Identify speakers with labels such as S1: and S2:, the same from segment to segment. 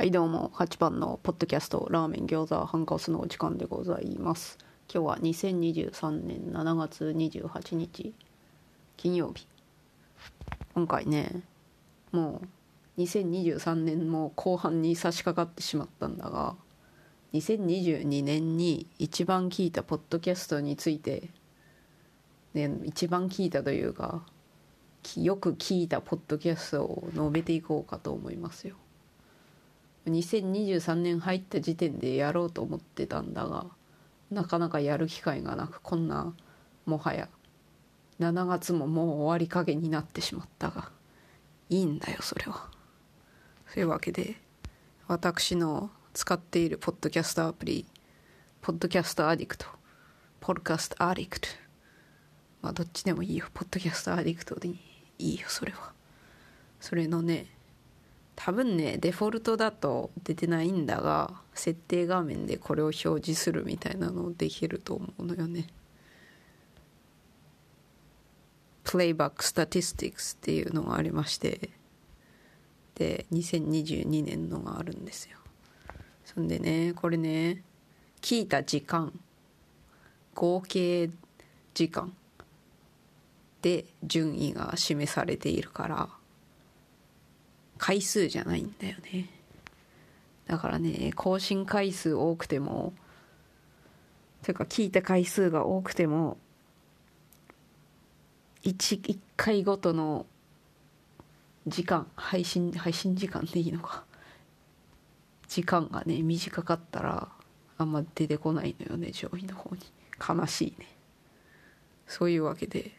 S1: はいどうも8番のポッドキャストラーメン餃子ハンカオスのお時間でございます今日は2023年7月28日金曜日今回ねもう2023年も後半に差し掛かってしまったんだが2022年に一番聞いたポッドキャストについて、ね、一番聞いたというかよく聞いたポッドキャストを述べていこうかと思いますよ。2023年入った時点でやろうと思ってたんだがなかなかやる機会がなくこんなもはや7月ももう終わりかけになってしまったがいいんだよそれは。というわけで私の使っているポッドキャストアプリポッドキャストアディクトポッドキャストアディクト。まあどっちでもいいよ。ポッドキャストアディクトでいいよそれは。それのね多分ねデフォルトだと出てないんだが設定画面でこれを表示するみたいなのできると思うのよね。Playback Statistics っていうのがありましてで2022年のがあるんですよ。そんでねこれね聞いた時間合計時間で順位が示されているから回数じゃないんだよね。だからね更新回数多くてもというか聞いた回数が多くても 1, 1回ごとの時間配信配信時間でいいのか。時間がね短かったらあんま出てこないのよね上位の方に。悲しいね。そういうわけで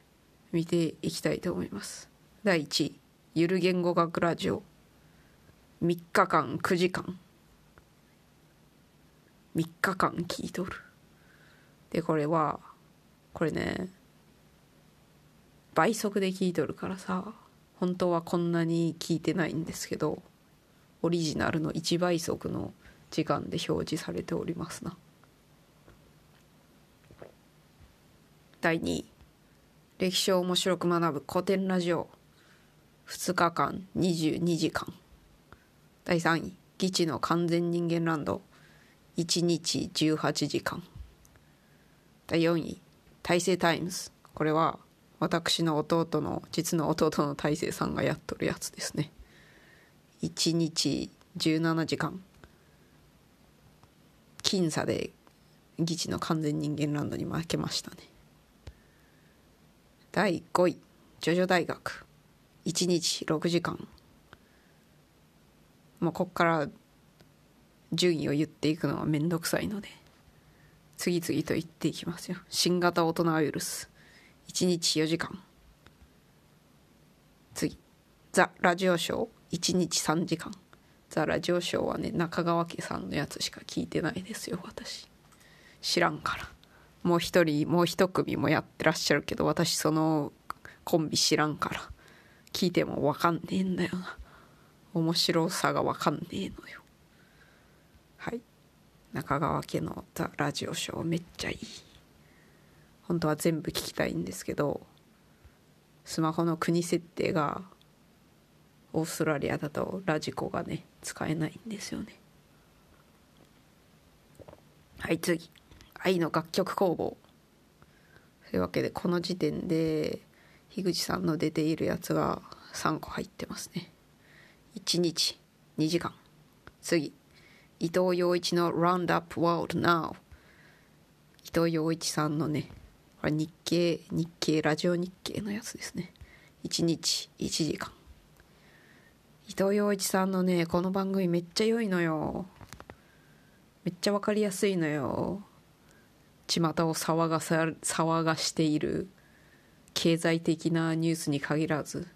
S1: 見ていきたいと思います。第1位ゆる言語学ラジオ。3日間9時間。3日間聞いとる。でこれはこれね倍速で聞いとるからさ本当はこんなに聞いてないんですけどオリジナルの1倍速の時間で表示されておりますな。第2位歴史を面白く学ぶ古典ラジオ。2日間22時間。第3位基地の完全人間ランド。1日18時間。第4位大成タイムズ。これは私の弟の実の弟の大成さんがやっとるやつですね。1日17時間。僅差で議地の完全人間ランドに負けましたね。第5位ジョジョ大学。1日6時間。もうこっから順位を言っていくのは面倒くさいので次々と言っていきますよ。新型大人ウイルス。1日4時間。次。ザ・ラジオショー。1日3時間。ザ・ラジオショーはね中川家さんのやつしか聞いてないですよ私。知らんから。もう一人もう一組もやってらっしゃるけど私そのコンビ知らんから。聞いても分かんねえんだよな。面白さが分かんねえのよ。はい。中川家の「ザ・ラジオショー」めっちゃいい。本当は全部聞きたいんですけどスマホの国設定がオーストラリアだとラジコがね使えないんですよね。はい次。愛の楽曲工房。というわけでこの時点で樋口さんの出ているやつが3個入ってますね。1日2時間。次。伊藤洋一の Roundup World Now 伊藤洋一さんのねこれ日経日経ラジオ日経のやつですね。1日1時間。伊藤洋一さんのねこの番組めっちゃ良いのよ。めっちゃ分かりやすいのよ。巷を騒がさ騒がしている経済的なニュースに限らず。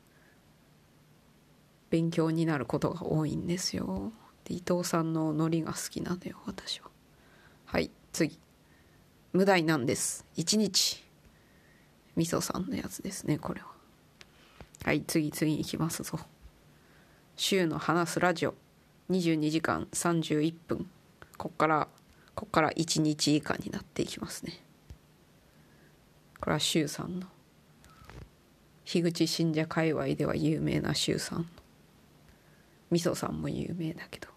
S1: 勉強になることが多いんですよ。で伊藤さんのノリが好きなのよ私は。はい次。無題なんです。1日。みそさんのやつですねこれは。はい次次いきますぞ。週の話すラジオ。22時間31分。こっからこっから1日以下になっていきますね。これは周さんの。樋口信者界隈では有名な周さん。みそさんも有名だけど。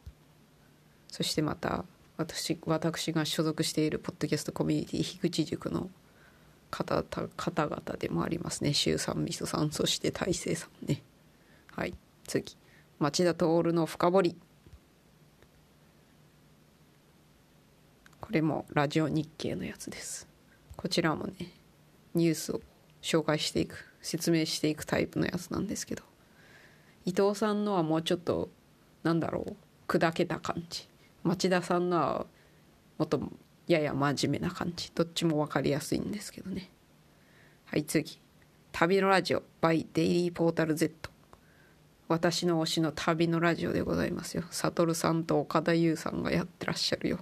S1: そしてまた私私が所属しているポッドキャストコミュニティ樋口塾の方方々でもありますね。周さんみそさんそして大成さんね。はい。次。町田徹の深掘り。これもラジオ日経のやつです。こちらもねニュースを紹介していく説明していくタイプのやつなんですけど。伊藤さんのはもうちょっとなんだろう砕けた感じ。町田さんのはもっとやや真面目な感じ。どっちも分かりやすいんですけどね。はい次。旅のラジオ by デイリーポータル Z 私の推しの旅のラジオでございますよ。サトルさんと岡田優さんがやってらっしゃるよ。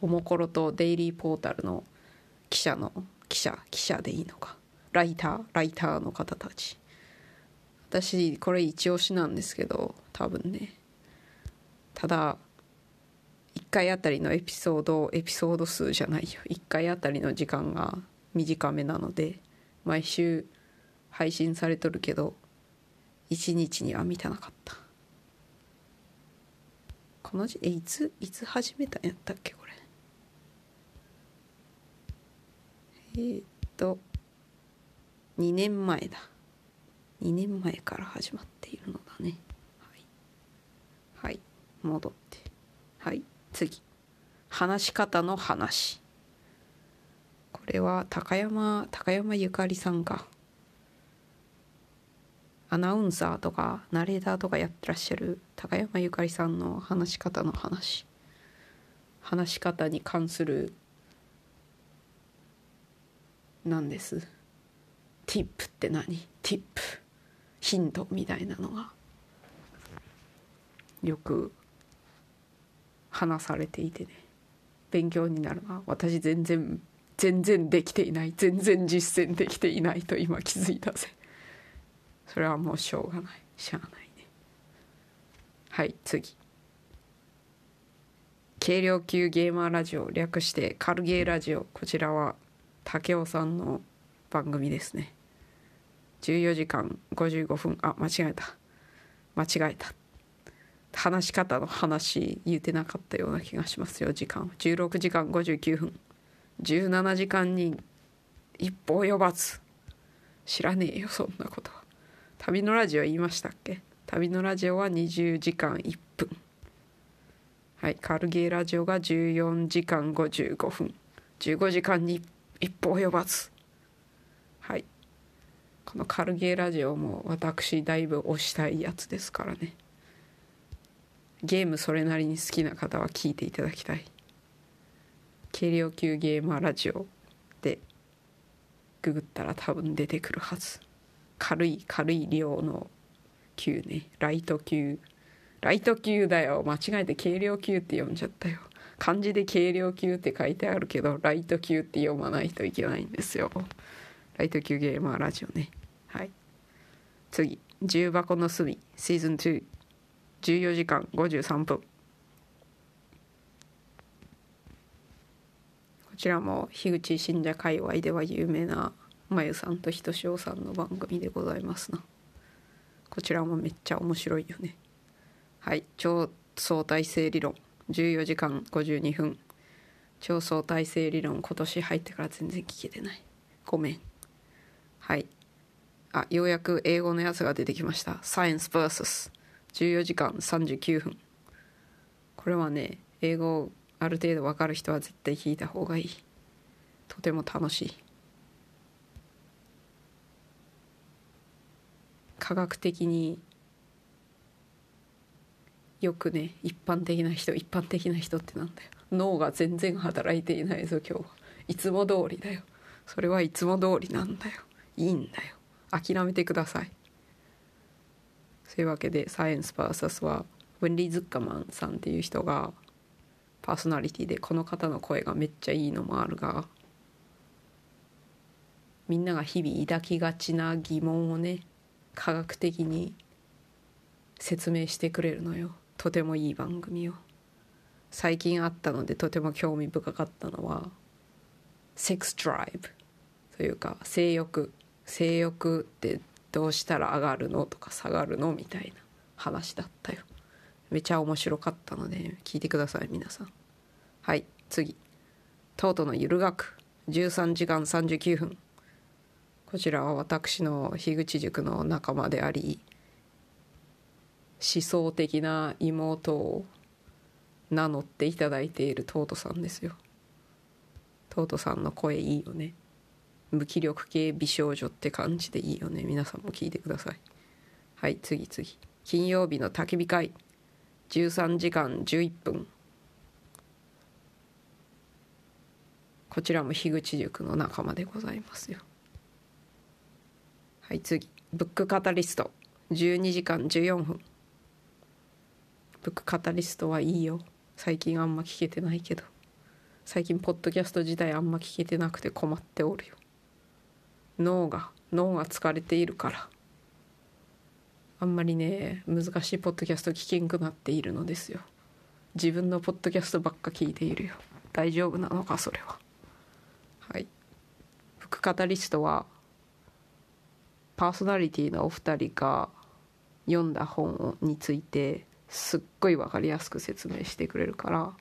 S1: おもころとデイリーポータルの記者の記者記者でいいのか。ライターライターの方たち。私これ一押しなんですけど多分ね。ただ1回あたりのエピソードエピソード数じゃないよ。1回あたりの時間が短めなので毎週配信されとるけど1日には満たなかった。このじえいついつ始めたんやったっけこれ。えー、っと2年前だ。2年前から始まっているのだね。はい、はい、戻って。はい。次。話し方の話。これは高山高山ゆかりさんかアナウンサーとかナレーターとかやってらっしゃる高山ゆかりさんの話し方の話。話し方に関するなんです。ティップって何？ティップヒントみたいなのがよく話されていてね。勉強になるな私全然全然できていない。全然実践できていないと今気づいたぜ。それはもうしょうがない。しゃあないね。はい次。軽量級ゲーマーラジオ略してカルゲーラジオ。こちらは武雄さんの番組ですね。14時間55分。あ間違えた。間違えた。話し方の話言うてなかったような気がしますよ時間16時間59分。17時間に一歩及ばず。知らねえよそんなことは。旅のラジオ言いましたっけ？旅のラジオは20時間1分。はいカルゲーラジオが14時間55分。15時間に一歩及ばず。はい。このカルゲーラジオも私だいぶ推したいやつですからね。ゲームそれなりに好きな方は聞いていただきたい。軽量級ゲーマーラジオでググったら多分出てくるはず。軽い軽い量の級ね。ライト級ライト級だよ。間違えて軽量級って読んじゃったよ。漢字で軽量級って書いてあるけどライト級って読まないといけないんですよ。ライト級ゲーマーラジオね。はい。次。重箱の隅。シーズン2 14時間53分。こちらも樋口信者界隈では有名なまゆさんとひとしおさんの番組でございますな。こちらもめっちゃ面白いよね。はい。超相対性理論。14時間52分。超相対性理論今年入ってから全然聞けてない。ごめん。はい。あようやく英語のやつが出てきました。サイエンス VS 14時間39分。これはね英語ある程度分かる人は絶対聞いた方がいい。とても楽しい。科学的によくね一般的な人一般的な人ってなんだよ。脳が全然働いていないぞ今日は。いつも通りだよ。それはいつも通りなんだよ。いいんだよ。諦めてください。そういうわけでサイエンス VS はウェンリー・ズッカマンさんっていう人がパーソナリティでこの方の声がめっちゃいいのもあるがみんなが日々抱きがちな疑問をね科学的に説明してくれるのよ。とてもいい番組を。最近あったのでとても興味深かったのはセックスドライブというか性欲。性欲ってどうしたら上がるのとか下がるのみたいな話だったよ。めちゃ面白かったので聞いてください皆さん。はい次。トートのゆる学13時間39分こちらは私の樋口塾の仲間であり思想的な妹を名乗っていただいているトートさんですよ。トートさんの声いいよね。無気力系美少女って感じでいいよね。皆さんも聞いてください。はい次次。金曜日の焚き火会。13時間11分。こちらも樋口塾の仲間でございますよ。はい次。ブックカタリスト。12時間14分。ブックカタリストはいいよ。最近あんま聞けてないけど。最近ポッドキャスト自体あんま聞けてなくて困っておるよ。脳が脳が疲れているから。あんまりね難しいポッドキャスト聞けんくなっているのですよ。自分のポッドキャストばっか聞いているよ。大丈夫なのかそれは。はい。副カタリストはパーソナリティのお二人が読んだ本についてすっごい分かりやすく説明してくれるから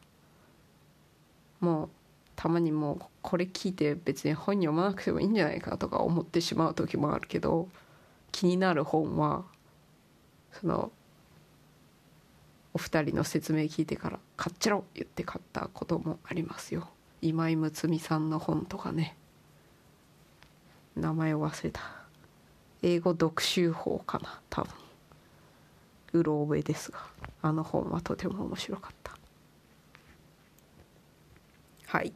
S1: もうたまにもうこれ聞いて別に本読まなくてもいいんじゃないかとか思ってしまう時もあるけど気になる本はそのお二人の説明聞いてから「買っちゃろ!」言って買ったこともありますよ。今井睦美さんの本とかね。名前を忘れた。英語読習法かな多分。うろ覚えですがあの本はとても面白かった。はい。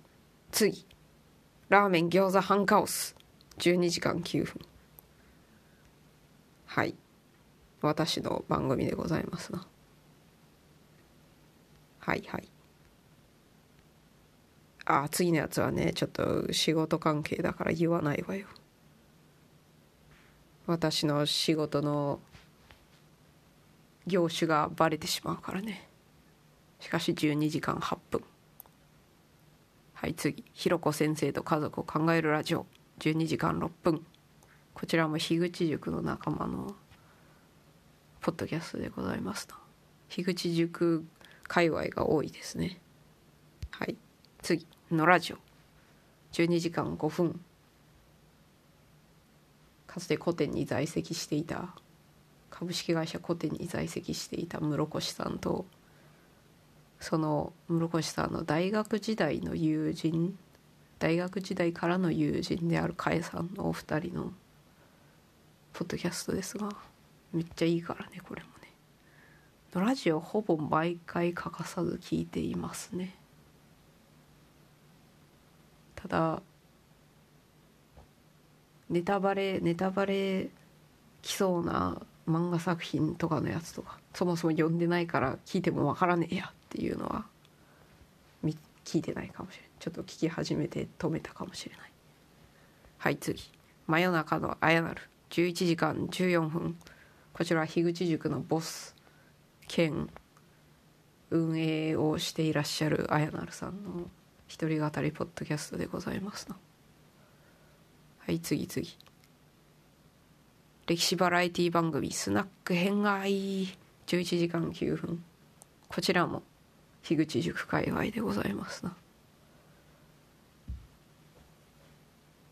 S1: 次。ラーメン餃子ハンカオス。12時間9分。はい。私の番組でございますな。はいはい。あ次のやつはねちょっと仕事関係だから言わないわよ。私の仕事の業種がバレてしまうからね。しかし12時間8分。はい次ひろこ先生と家族を考えるラジオ。12時間6分こちらも樋口塾の仲間のポッドキャストでございますと。樋口塾界隈が多いですね。はい次のラジオ。12時間5分かつて古典に在籍していた株式会社古典に在籍していた室越さんとその室越さんの大学時代の友人大学時代からの友人であるかえさんのお二人のポッドキャストですがめっちゃいいからねこれもね。ラジオほぼ毎回欠かさず聞いていますね。ただネタバレネタバレ来そうな漫画作品とかのやつとかそもそも読んでないから聞いてもわからねえや。っていうのは聞いてないかもしれないちょっと聞き始めて止めたかもしれない。はい次。真夜中のあやなる11時間14分。こちら樋口塾のボス兼運営をしていらっしゃるあやなるさんの一人語りポッドキャストでございますなはい次次。歴史バラエティ番組スナック編外11時間9分。こちらも樋口塾界隈でございますな。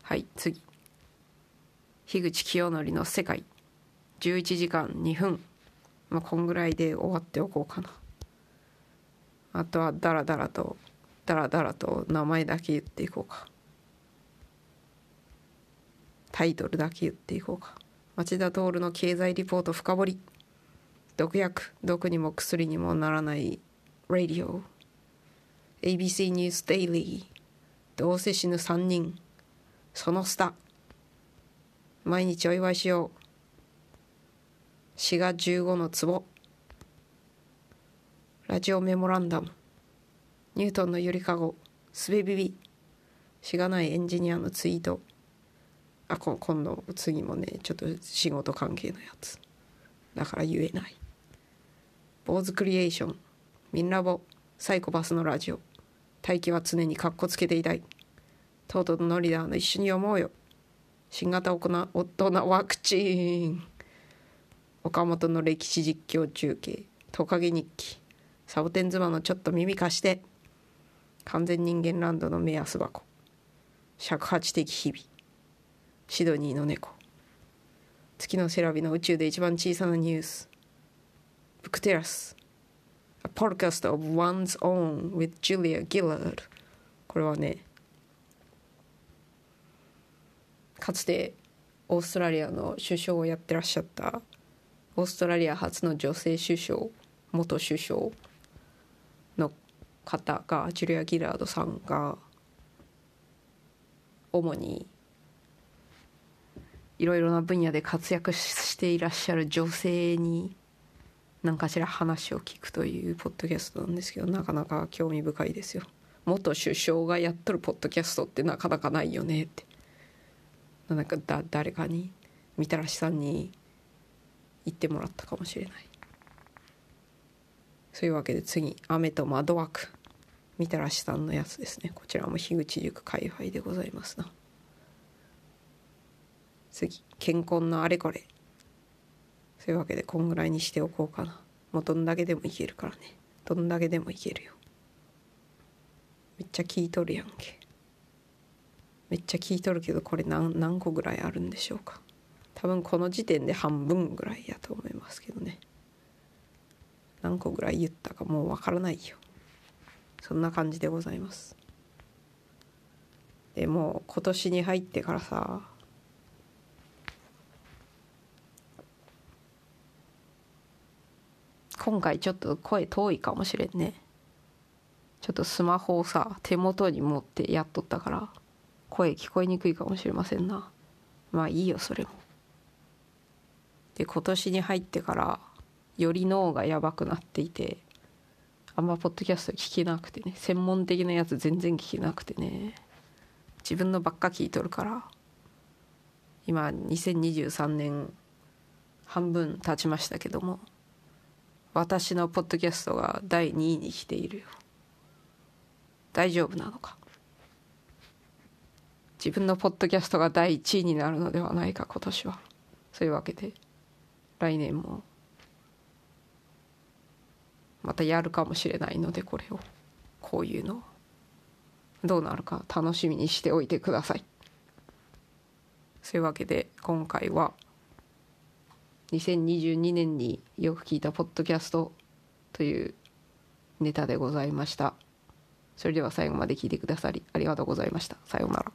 S1: はい次。樋口清則の世界。11時間2分。まあこんぐらいで終わっておこうかな。あとはダラダラとダラダラと名前だけ言っていこうか。タイトルだけ言っていこうか。町田徹の経済リポート深掘り。毒薬毒にも薬にもならない Radio ABC ニュースデイリーどうせ死ぬ3人そのスタ毎日お祝いしよう。滋賀15の壺ラジオメモランダムニュートンのゆりかごすべビビしがないエンジニアのツイートあこ今度次もねちょっと仕事関係のやつ。だから言えない。坊主クリエーション。ミンラボサイコパスのラジオ。大気は常にカッコつけていたい。トートのリーダーの一緒に思うよ。新型大人ワクチン。岡本の歴史実況中継。トカゲ日記。サボテン妻のちょっと耳貸して。完全人間ランドの目安箱。尺八的日々。シドニーの猫。月のセラビの宇宙で一番小さなニュース。ブクテラス。A podcast of one's own with Julia Gillard. これはねかつてオーストラリアの首相をやってらっしゃったオーストラリア初の女性首相元首相の方がジュリア・ギラードさんが主にいろいろな分野で活躍していらっしゃる女性に何かしら話を聞くというポッドキャストなんですけどなかなか興味深いですよ。元首相がやっとるポッドキャストってなかなかないよねって。なんかだ誰かにみたらしさんに言ってもらったかもしれない。そういうわけで次「雨と窓枠」みたらしさんのやつですね。こちらも樋口塾開廃でございますな。次健康のあれこれ。そういうわけでこんぐらいにしておこうかな。もうどんだけでもいけるからね。どんだけでもいけるよ。めっちゃ聞いとるやんけ。めっちゃ聞いとるけどこれ何何個ぐらいあるんでしょうか。多分この時点で半分ぐらいやと思いますけどね。何個ぐらい言ったかもうわからないよ。そんな感じでございます。でも今年に入ってからさ今回ちょっと声遠いかもしれんね。ちょっとスマホをさ手元に持ってやっとったから声聞こえにくいかもしれませんな。まあいいよそれも。で今年に入ってからより脳がやばくなっていてあんまポッドキャスト聞けなくてね専門的なやつ全然聞けなくてね自分のばっか聞いとるから今2023年半分経ちましたけども私のポッドキャストが第2位に来ているよ。大丈夫なのか？自分のポッドキャストが第1位になるのではないか今年は。そういうわけで来年もまたやるかもしれないのでこれを。こういうのを。どうなるか楽しみにしておいてください。そういうわけで今回は2022年によく聞いたポッドキャストというネタでございました。それでは最後まで聞いてくださりありがとうございました。さようなら。